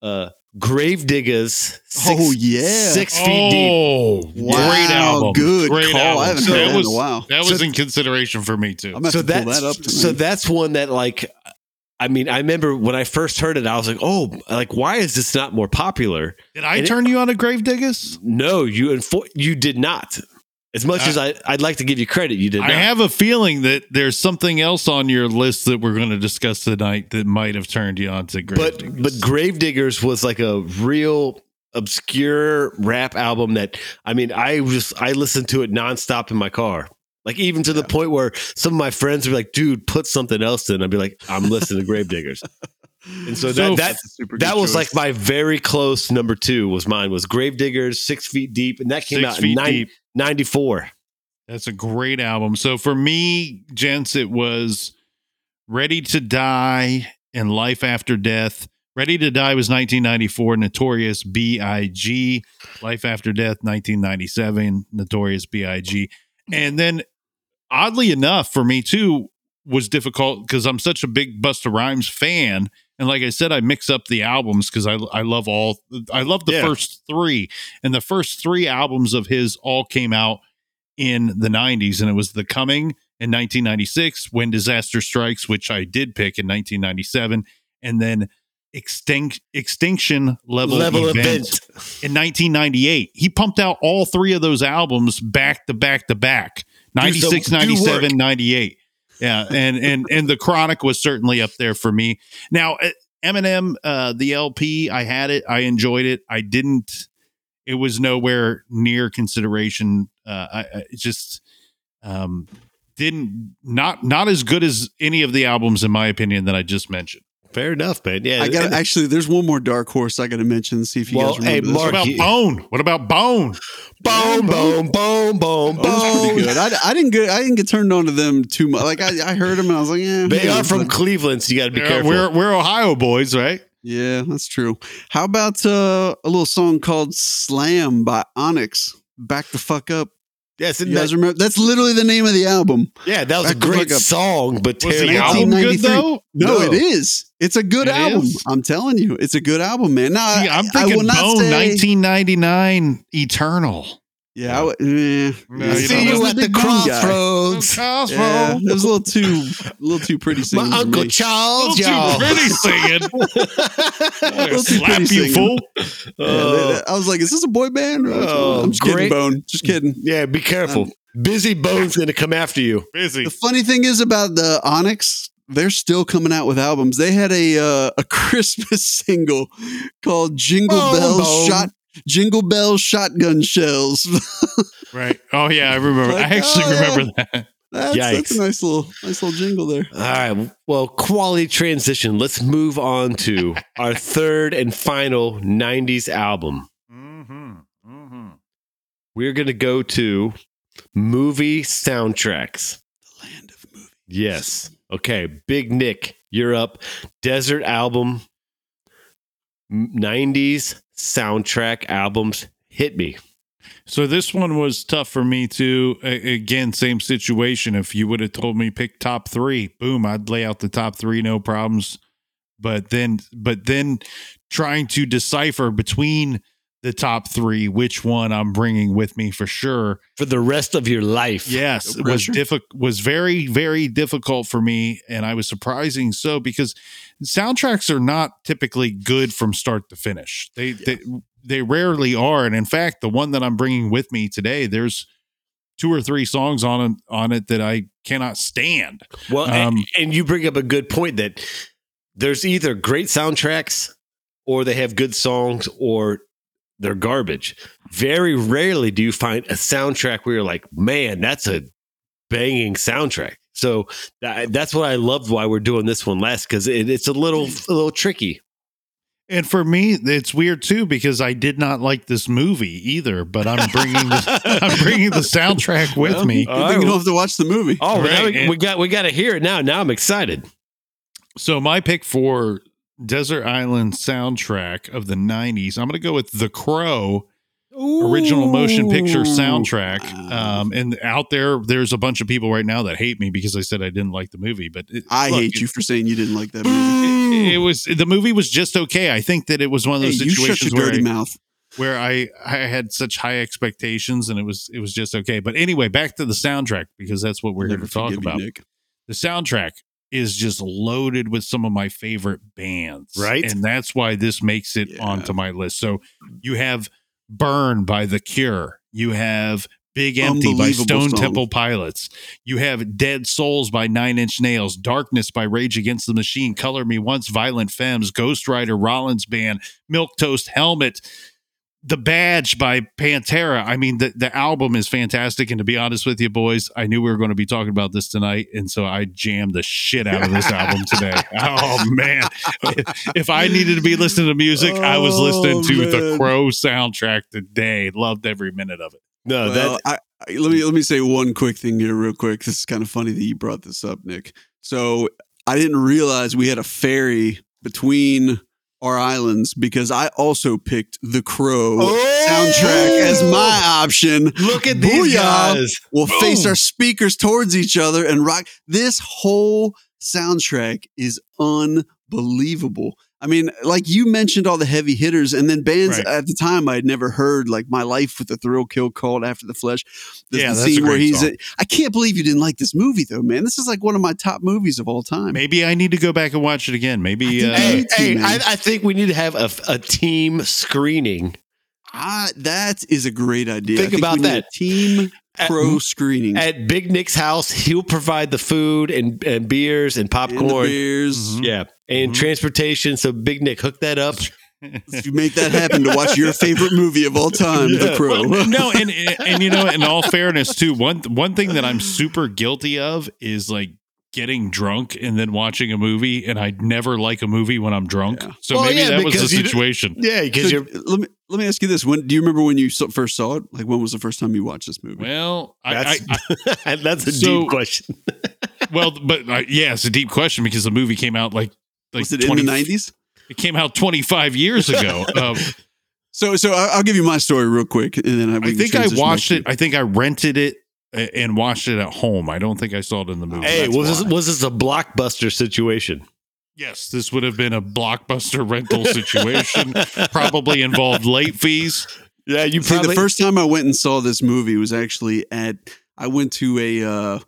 uh, Gravediggaz. Six, Oh, yeah. six feet deep. Oh, Wow, great album. good great call. Album. I haven't So heard that that in was a while. that was So- in consideration for me too. I'm gonna So to pull that's that up tonight. so that's one that like. I mean, I remember when I first heard it, I was like, "Oh, like why is this not more popular?" Did I and it- turn you on to Gravediggaz? No, you info- you did not. As much as I, I'd like to give you credit, you did I not. have a feeling that there's something else on your list that we're going to discuss tonight that might have turned you on to but Gravediggaz. but Gravediggaz was like a real obscure rap album that I mean I just I listened to it nonstop in my car. Like even to the point where some of my friends were like, "Dude, put something else in." I'd be like, "I'm listening to Gravediggaz," and so, So that that super that was choice. like my very close number two. Was mine was Gravediggaz, Six Feet Deep, and that came Six out in Feet nine- Deep. 94. That's a great album. So for me, gents, it was Ready to Die and Life After Death. Ready to Die was 1994, Notorious B.I.G. Life After Death, 1997, Notorious B.I.G. And then, oddly enough, for me too, was difficult because I'm such a big Busta Rhymes fan. And like I said, I mix up the albums because I, I love all, I love the Yeah. first three. And the first three albums of his all came out in the 90s and it was the coming in 1996 when disaster strikes which i did pick in 1997 and then extinct extinction level, Level event, event. in 1998 he pumped out all three of those albums back to back to back 96 Do 97 98 yeah and and and the chronic was certainly up there for me now uh, eminem uh the lp i had it i enjoyed it i didn't it was nowhere near consideration. Uh, I, I just um, didn't not not as good as any of the albums in my opinion that I just mentioned. Fair enough, man. Yeah, I got actually. There's one more dark horse I got to mention. See if you Well, guys remember hey, this. What about you- Bone? What about Bone? boom, boom, boom, boom, Oh, that's pretty good. I, I didn't get I didn't get turned on to them too much. Like I, I heard them and I was like, yeah, They yeah, are from but- Cleveland, so you got to be Yeah, careful. we're we're Ohio boys, right? yeah, that's true. How about uh, a little song called "Slam" by Onyx? Back the fuck up. Yes, and You guys that, remember? That's literally the name of the album. yeah, that was a Back to great look up. song, but Was the album good 1993. though? No, No. it is. It's a good It album. is? I'm telling you, it's a good album, man. Now, See, I'm I, I thinking will not Bone say, 1999 Eternal. Yeah, I, would- eh. No, I you See don't you at a the big Bone guy. crossroads. Yeah, it was a little too, a little too pretty singing. My Uncle me. Charles, Little y'all. too pretty [laughs] singing. Little too Slap pretty you, singing. fool. Yeah, Oh. I was like, "Is this a boy band?" Or what's? Oh, I'm just great. kidding, Bone. Just kidding. Yeah, be careful. Bizzy Bone's going to come after you. Bizzy. The funny thing is about the Onyx, they're still coming out with albums. They had a uh, a [laughs] Christmas single called "Jingle Boom, Bells boom. Shot." Jingle Bells Shotgun Shells. [laughs] Right. Oh yeah, I remember. Like, I actually oh, yeah. remember that. that's, that's a nice little nice little jingle there. All right. Well, quality transition. Let's move on to [laughs] our third and final 90s album. Mm-hmm. Mm-hmm. We're going to go to movie soundtracks. The land of movies. Yes. Okay. Big Nick, you're up. Desert album, 90s soundtrack albums. Hit me. So this one was tough for me too. Again, same situation. If you would have told me pick top three, boom, I'd lay out the top three, no problems. But then, but then, trying to decipher between the top three, which one I'm bringing with me for sure. For the rest of your life. Yes, No it was difficult. Was very, very difficult for me, and I was surprising so because soundtracks are not typically good from start to finish. They they they rarely are, and in fact, the one that I'm bringing with me today, there's two or three songs on on it that I cannot stand. Well, and, Um, and you bring up a good point that there's either great soundtracks or they have good songs or they're garbage. Very rarely do you find a soundtrack where you're like, man, that's a banging soundtrack. So that, that's what I loved why we're doing this one last because it, it's a little mm. a little tricky. And for me, it's weird too because I did not like this movie either. But I'm bringing the, [laughs] I'm bringing the soundtrack with Well, me. Good thing you don't have to watch the movie. Oh, now Right, we, we got we got to hear it now. Now I'm excited. So my pick for Desert Island soundtrack of the 90s, I'm going to go with The Crow original motion picture soundtrack. Um, and out there, there's a bunch of people right now that hate me because I said I didn't like the movie. But it, I look, hate you for saying you didn't like that movie. It, it was the movie was just okay. I think that it was one of those you shut situations where dirty I, mouth. where I I had such high expectations and it was it was just okay. But anyway, back to the soundtrack because that's what we're here to talk forgive you, about. Nick. the soundtrack is just loaded with some of my favorite bands. Right. And that's why this makes it Yeah. onto my list. So you have Burn by The Cure. You have Big Empty by Stone song. Temple Pilots. You have Dead Souls by Nine Inch Nails, Darkness by Rage Against the Machine, Color Me Once, Violent Femmes, Ghost Rider, Rollins Band, Milktoast Helmet, The Badge by Pantera. I mean, the, the album is fantastic. And to be honest with you, boys, I knew we were going to be talking about this tonight. And so I jammed the shit out of this album today. [laughs] Oh, man. If I needed to be listening to music, I was oh, listening Oh, to the. Crow soundtrack today. Loved every minute of it. No, Well, that I, I, let me let me say one quick thing here, real quick. This is kind of funny that you brought this up, Nick. So I didn't realize we had a ferry between our islands because I also picked the Crow Oh! soundtrack as my option. look at these Booyah. guys. We'll face our speakers towards each other and rock. This whole soundtrack is unbelievable. I mean, like you mentioned all the heavy hitters, and then bands Right. at the time I had never heard, like My Life with the Thrill Kill Kult After the Flesh. There's Yeah, the that's a scene where he's. song. I can't believe you didn't like this movie, though, man. This is like one of my top movies of all time. Maybe I need to go back and watch it again. Maybe. I Uh, think Hey, Me hey, man. I, I think we need to have a, a team screening. Ah, that is a great idea. Think think about that. a team At- pro screening. At Big Nick's house, he'll provide the food and, and beers and And the popcorn. beers. Mhm. Yeah. And Mhm. transportation. So Big Nick, hook that up. If [laughs] you make that happen to watch your favorite movie of all time, The Yeah. Crow. no, and and you know, in all fairness, too, one one thing that I'm super guilty of is like getting drunk and then watching a movie, and I never like a movie when I'm drunk. Yeah. So Well, maybe yeah, that was the because you situation. Yeah, because So, you're let me let me ask you this: When do you remember when you first saw it? Like, when was the first time you watched this movie? Well, I, that's, I, [laughs] that's a So- deep question. [laughs] Well, but uh, yeah, it's a deep question because the movie came out like like was it 20 in the nineties? It came out 25 years ago. [laughs] um, So, so I- I'll give you my story real quick, and then I, I think I watched it. I think I rented it and watched it at home. I don't think I saw it in the movie. Hey, that's was this, was this a blockbuster situation? yes, this would have been a blockbuster rental situation. [laughs] Probably involved late fees. Yeah, you See, the first time I went and saw this movie was actually at I went to a uh,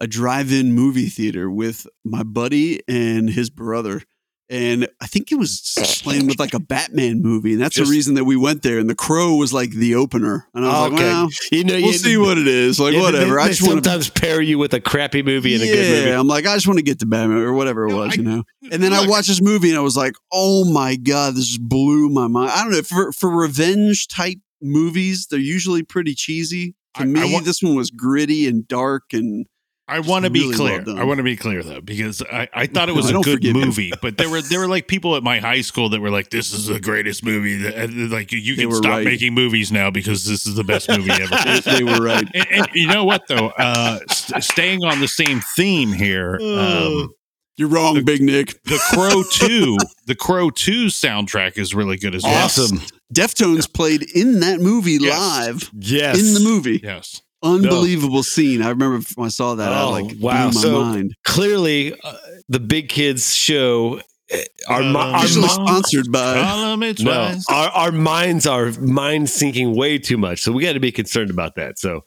a drive-in movie theater with my buddy and his brother. And I think it was playing with like a Batman movie, and that's Just- the reason that we went there. And The Crow was like the opener, and I was like, Okay. "Well, you know we'll you, see what it is." Like, yeah, whatever. They, I they just want to, sometimes pair you with a crappy movie and a good movie. I'm like, I just want to get to Batman or whatever it was, I- you know. And then I watched this movie, and I was like, "Oh my god, this blew my mind." I don't know for for revenge type movies, they're usually pretty cheesy. To I- I me, wa- this one was gritty and dark, and I want to be really clear. I want to be clear though, because I, I thought it [laughs] was I a good movie, but there were there were like people at my high school that were like, "This is the greatest movie." That, like you can stop right. making movies now because this is the best movie ever. [laughs] they, they were right. and, and you know what though? Uh, st- staying on the same theme here, um, You're wrong, Big Nick. the Crow Two, the Crow Two soundtrack is really good as well. Awesome. Deftones played in that movie Yes. live Yes. in the movie. Yes, Unbelievable scene. I remember when I saw that. I Oh, like wow. blew my So- mind. Clearly, uh, the big kids show. uh, Our, Um, our, Usually mi- sponsored by. Call 'em it's no, our our minds are mind syncing way too much, so we got to be concerned about that. So,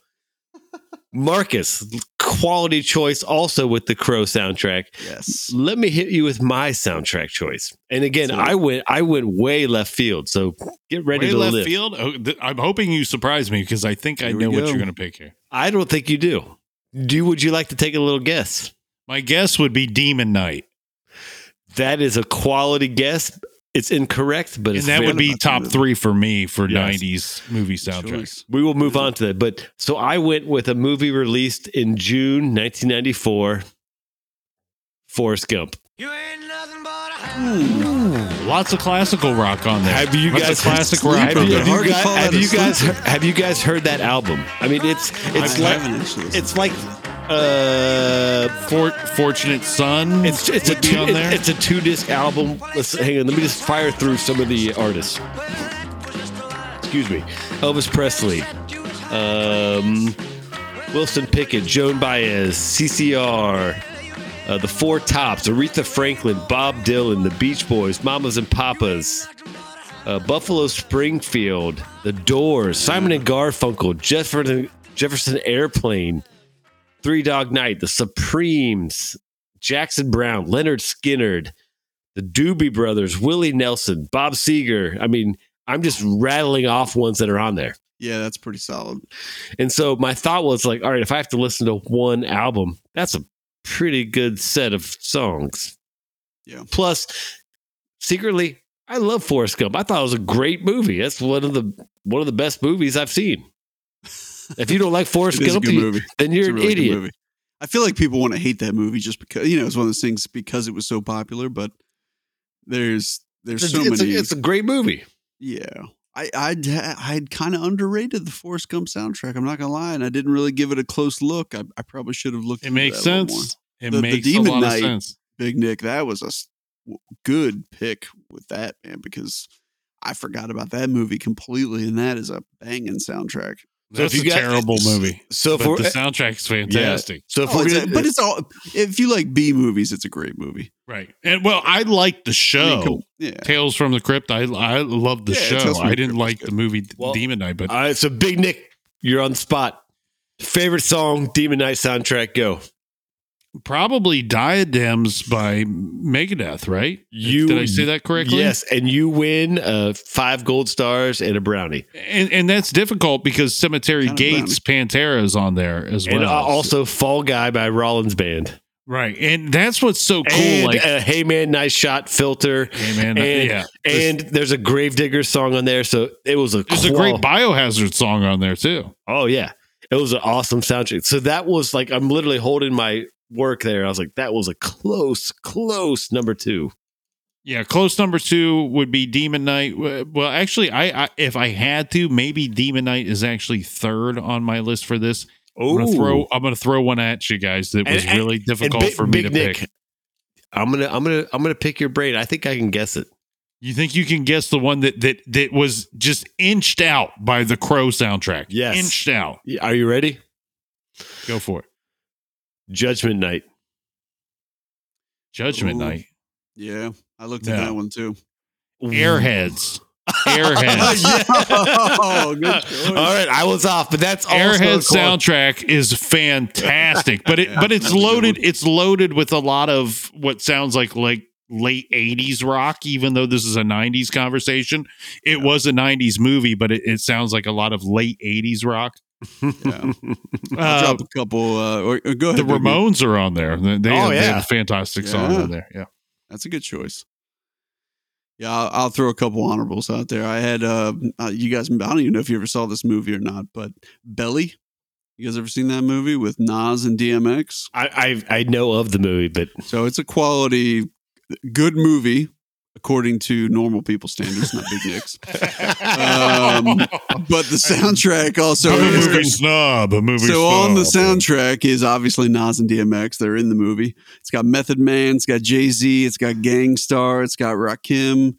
Marcus, quality choice also with the Crow soundtrack. Yes. Let me hit you with my soundtrack choice. And again, So- I went I went way left field. So get ready Way to left live. field. Oh, th- I'm hoping you surprise me because I think I Here we know what you're going to pick here. I don't think you do. Do would you like to take a little guess? My guess would be Demon Knight, That is a quality guess. It's incorrect, but and it's that would be top three for me for Yes. '90s movie soundtracks. choice. we will move on to that. But so I went with a movie released in June 1994, Forrest Gump. You ain't nothing but a Lots of classical rock on there. Have you Lots of guys classic rock Have you, have you guys, have you guys have you guys heard that album? I mean, it's it's I like it's like uh For, Fortunate Son. It's it's a would be two, on there. it's a two disc album. Let's hang on. Let me just fire through some of the artists. Excuse me, Elvis Presley, um, Wilson Pickett, Joan Baez, CCR, uh, the Four Tops, Aretha Franklin, Bob Dylan, the Beach Boys, Mamas and Papas, uh, Buffalo Springfield, The Doors, Simon and Garfunkel, Jefferson Jefferson Airplane, Three Dog Night, The Supremes, Jackson Browne, Lynyrd Skynyrd, the Doobie Brothers, Willie Nelson, Bob Seger. I mean, I'm just rattling off ones that are on there. yeah, that's pretty solid. And so my thought was like, all right, if I have to listen to one album, that's a pretty good set of songs. Yeah. Plus, secretly, I love Forrest Gump. I thought it was a great movie. That's one of the one of the best movies I've seen. If you don't like Forrest It is a Gump, good movie. then you're a an really good idiot. movie. I feel like people want to hate that movie just because you know it's one of those things because it was so popular. But there's there's It's, so a, it's, a, many. it's a great movie. yeah, I I'd I'd kind of underrated the Forrest Gump soundtrack. I'm not gonna lie, and I didn't really give it a close look. I, I probably should have looked. it into makes that a more. sense. It The- the makes a lot Knight- of sense. Big Nick, that was a good pick with that man because I forgot about that movie completely, and that is a banging soundtrack. So That's if you a got- terrible movie. So but for the soundtrack's fantastic. so if Oh, we're it's gonna, but it's all if you like B movies, it's a great movie. Right. And well, I like the I show. mean, come- yeah, Tales from the Crypt. I I love the Yeah, show. I didn't Crypt like the movie Well, Demon Knight, but all right. So Big Nick, you're on the spot. Favorite song, Demon Knight soundtrack. Go. Probably Diadems by Megadeth, right? You Did I say that correctly? Yes, and you win uh, five gold stars and a brownie, And and that's difficult because Cemetery Kind Gates Pantera is on there as well. and uh, also "Fall Guy" by Rollins Band, right. And that's what's so cool. and like uh, "Hey Man, Nice Shot" filter, hey man, and- yeah. and there's a Gravedigger song on there. So it was a There's a great biohazard song on there too. Oh yeah, it was an awesome soundtrack. So that was like I'm literally holding my work there. I was like, that was a close, close number two. Yeah, close number two would be Demon Knight. Well, actually, I, I if I had to, maybe Demon Knight is actually third on my list for this. I'm gonna throw. I'm gonna throw one at you guys that was And- and- really And difficult Big- for me Big to Nick, pick. I'm gonna, I'm gonna, I'm gonna pick your brain. I think I can guess it. You think you can guess the one that that that was just inched out by the Crow soundtrack? Yes. inched out. Are you ready? Go for it. Judgment Night. Judgment Ooh. Night. Yeah, I looked at Yeah. that one too. Airheads. Airheads. [laughs] oh. All right, I was off, but that's also Airhead soundtrack is fantastic, but it [laughs] Yeah, but it's that's a good loaded. It's loaded with a lot of what sounds like like late '80s rock. Even though this is a '90s conversation, it Yeah. was a '90s movie, but it, it sounds like a lot of late '80s rock. Yeah. [laughs] I'll Uh, drop a couple. Uh, or, or go ahead. the Biggie. Ramones are on there. They, they Oh, have, they have yeah. a fantastic song Yeah. on there. Yeah. That's a good choice. Yeah, I'll, I'll throw a couple honorables out there. I had uh, uh, you guys. I don't even know if you ever saw this movie or not, but Belly. You guys ever seen that movie with Nas and DMX? I, I I know of the movie, but So it's a quality, good movie according to normal people standards, not Big Nick's. [laughs] Um, But the soundtrack also I'm a is movie snob. A movie so on the soundtrack is obviously Nas and DMX. They're in the movie. It's got Method Man. It's got Jay Z. It's got Gang Starr. It's got Rakim.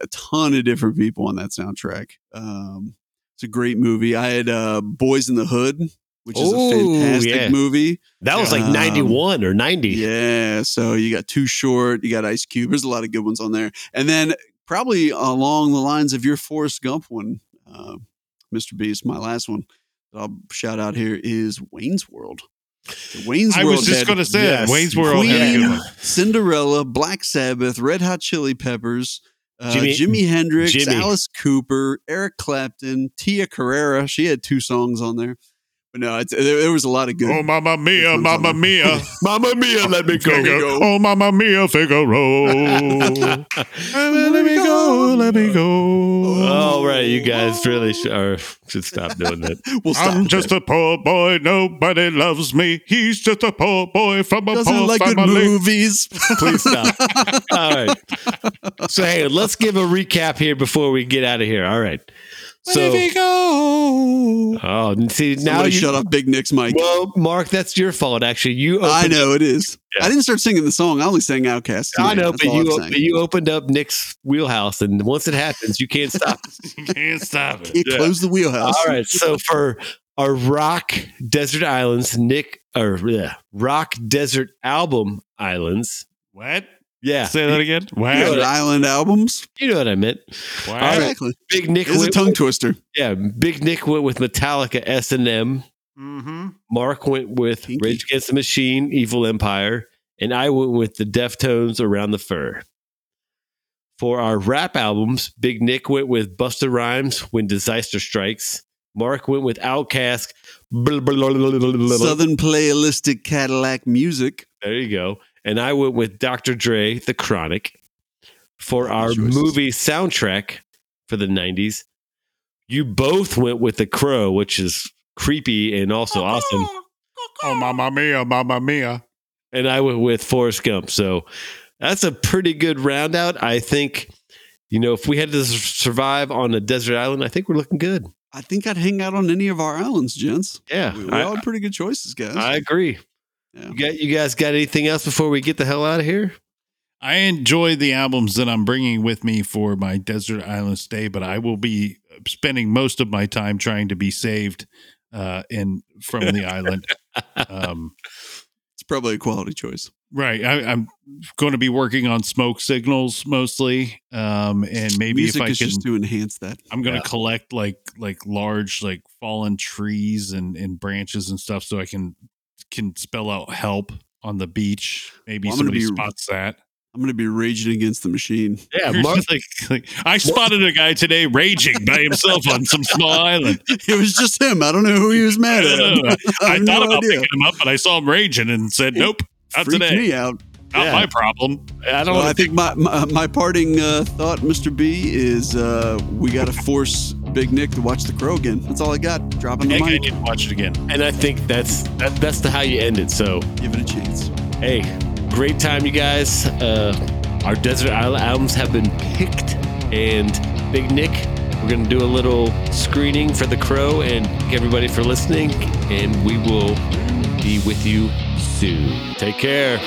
A ton of different people on that soundtrack. Um, it's a great movie. I had uh, Boys in the Hood, which is a fantastic yeah. movie. that was like Um, 91 or 90. Yeah. So you got Too Short. You got Ice Cube. There's a lot of good ones on there. And then probably along the lines of your Forrest Gump one, uh, Mr. Beast, my last one that I'll shout out here is Wayne's World. The Wayne's I World was just going to say yes, Wayne's World had a good Queen. Cinderella, Black Sabbath, Red Hot Chili Peppers, uh, Jimmy- Jimi, Hendrix, Jimmy. Alice Cooper, Eric Clapton, Tia Carrere. She had two songs on there. But no, it's, there, there was a lot of good. Oh, Mamma Mia, Good ones on Mamma. Mia. [laughs] Mamma mia, let me go. go. Oh, Mamma Mia, Figaro. let me go, let me go. All right, you guys really should, or should stop doing that. [laughs] We'll stop. I'm just a poor boy, nobody loves me. He's just a poor boy from a doesn't poor like good family. movies. [laughs] Please stop. All right. So hey, let's give a recap here before we get out of here. All right. Let So me go. oh, see now Somebody you shut off Big Nick's mic. Well, Mark, that's your fault. Actually, you. I know it is. Yeah. I didn't start singing the song. I only sang Outkast. I know, That's but you but you opened up Nick's wheelhouse, and once it happens, you can't stop. [laughs] You can't stop it. Can't Yeah. close the wheelhouse. All right. So for our rock desert islands, Nick or yeah, rock desert album islands. What? Yeah, Say that again. What? Desert Island albums. you know what I meant. What? All right. Exactly. Big Nick It's a tongue twister. yeah, Big Nick went with Metallica S and M. Mm-hmm. Mark went with Kinky. Rage Against the Machine, Evil Empire, and I went with the Deftones Around the Fur. For our rap albums, Big Nick went with Busta Rhymes When Disaster Strikes. Mark went with blah. Southernplayalisticadillacmuzik. There you go. And I went with Dr. Dre, The Chronic. For our choices. movie soundtrack for the 90s, you both went with The Crow, which is creepy and also awesome. Oh, Mamma Mia, Mamma Mia. and I went with Forrest Gump. So that's a pretty good round out. I think, you know, if we had to survive on a desert island, I think we're looking good. I think I'd hang out on any of our islands, gents. Yeah, We, we I, all had pretty good choices, guys. I agree. Yeah. You, got, you guys got anything else before we get the hell out of here? I enjoy the albums that I'm bringing with me for my desert island stay, but I will be spending most of my time trying to be saved uh, in from the island. [laughs] Um, it's probably a quality choice. right, I, I'm going to be working on smoke signals mostly, um, and maybe Music if I is can, just to enhance that. I'm going to Yeah. collect like like large like fallen trees and and branches and stuff, so I can can spell out help on the beach. Maybe Well, somebody be- spots that. I'm going to be raging against the machine. Yeah, [laughs] Mark. like, like, I spotted a guy today raging by himself on some small [laughs] island. it was just him. I don't know who he was mad at. don't [laughs] know. I thought no about idea. picking him up, but I saw him raging and said, "Nope, not Freaked today. me out. Not Yeah. my problem." I don't Well, I want think my, my, my parting uh, thought, Mr. B, is uh, we got to force Big Nick to watch The Crow again. That's all I got. Dropping the I think I mic. need to watch it again. and I think that's that, that's the how you end it. So, Give it a chance. hey, great time, you guys. Uh, our desert island albums have been picked, and Big Nick, we're gonna do a little screening for The Crow, and thank everybody for listening, and we will be with you soon. Take care.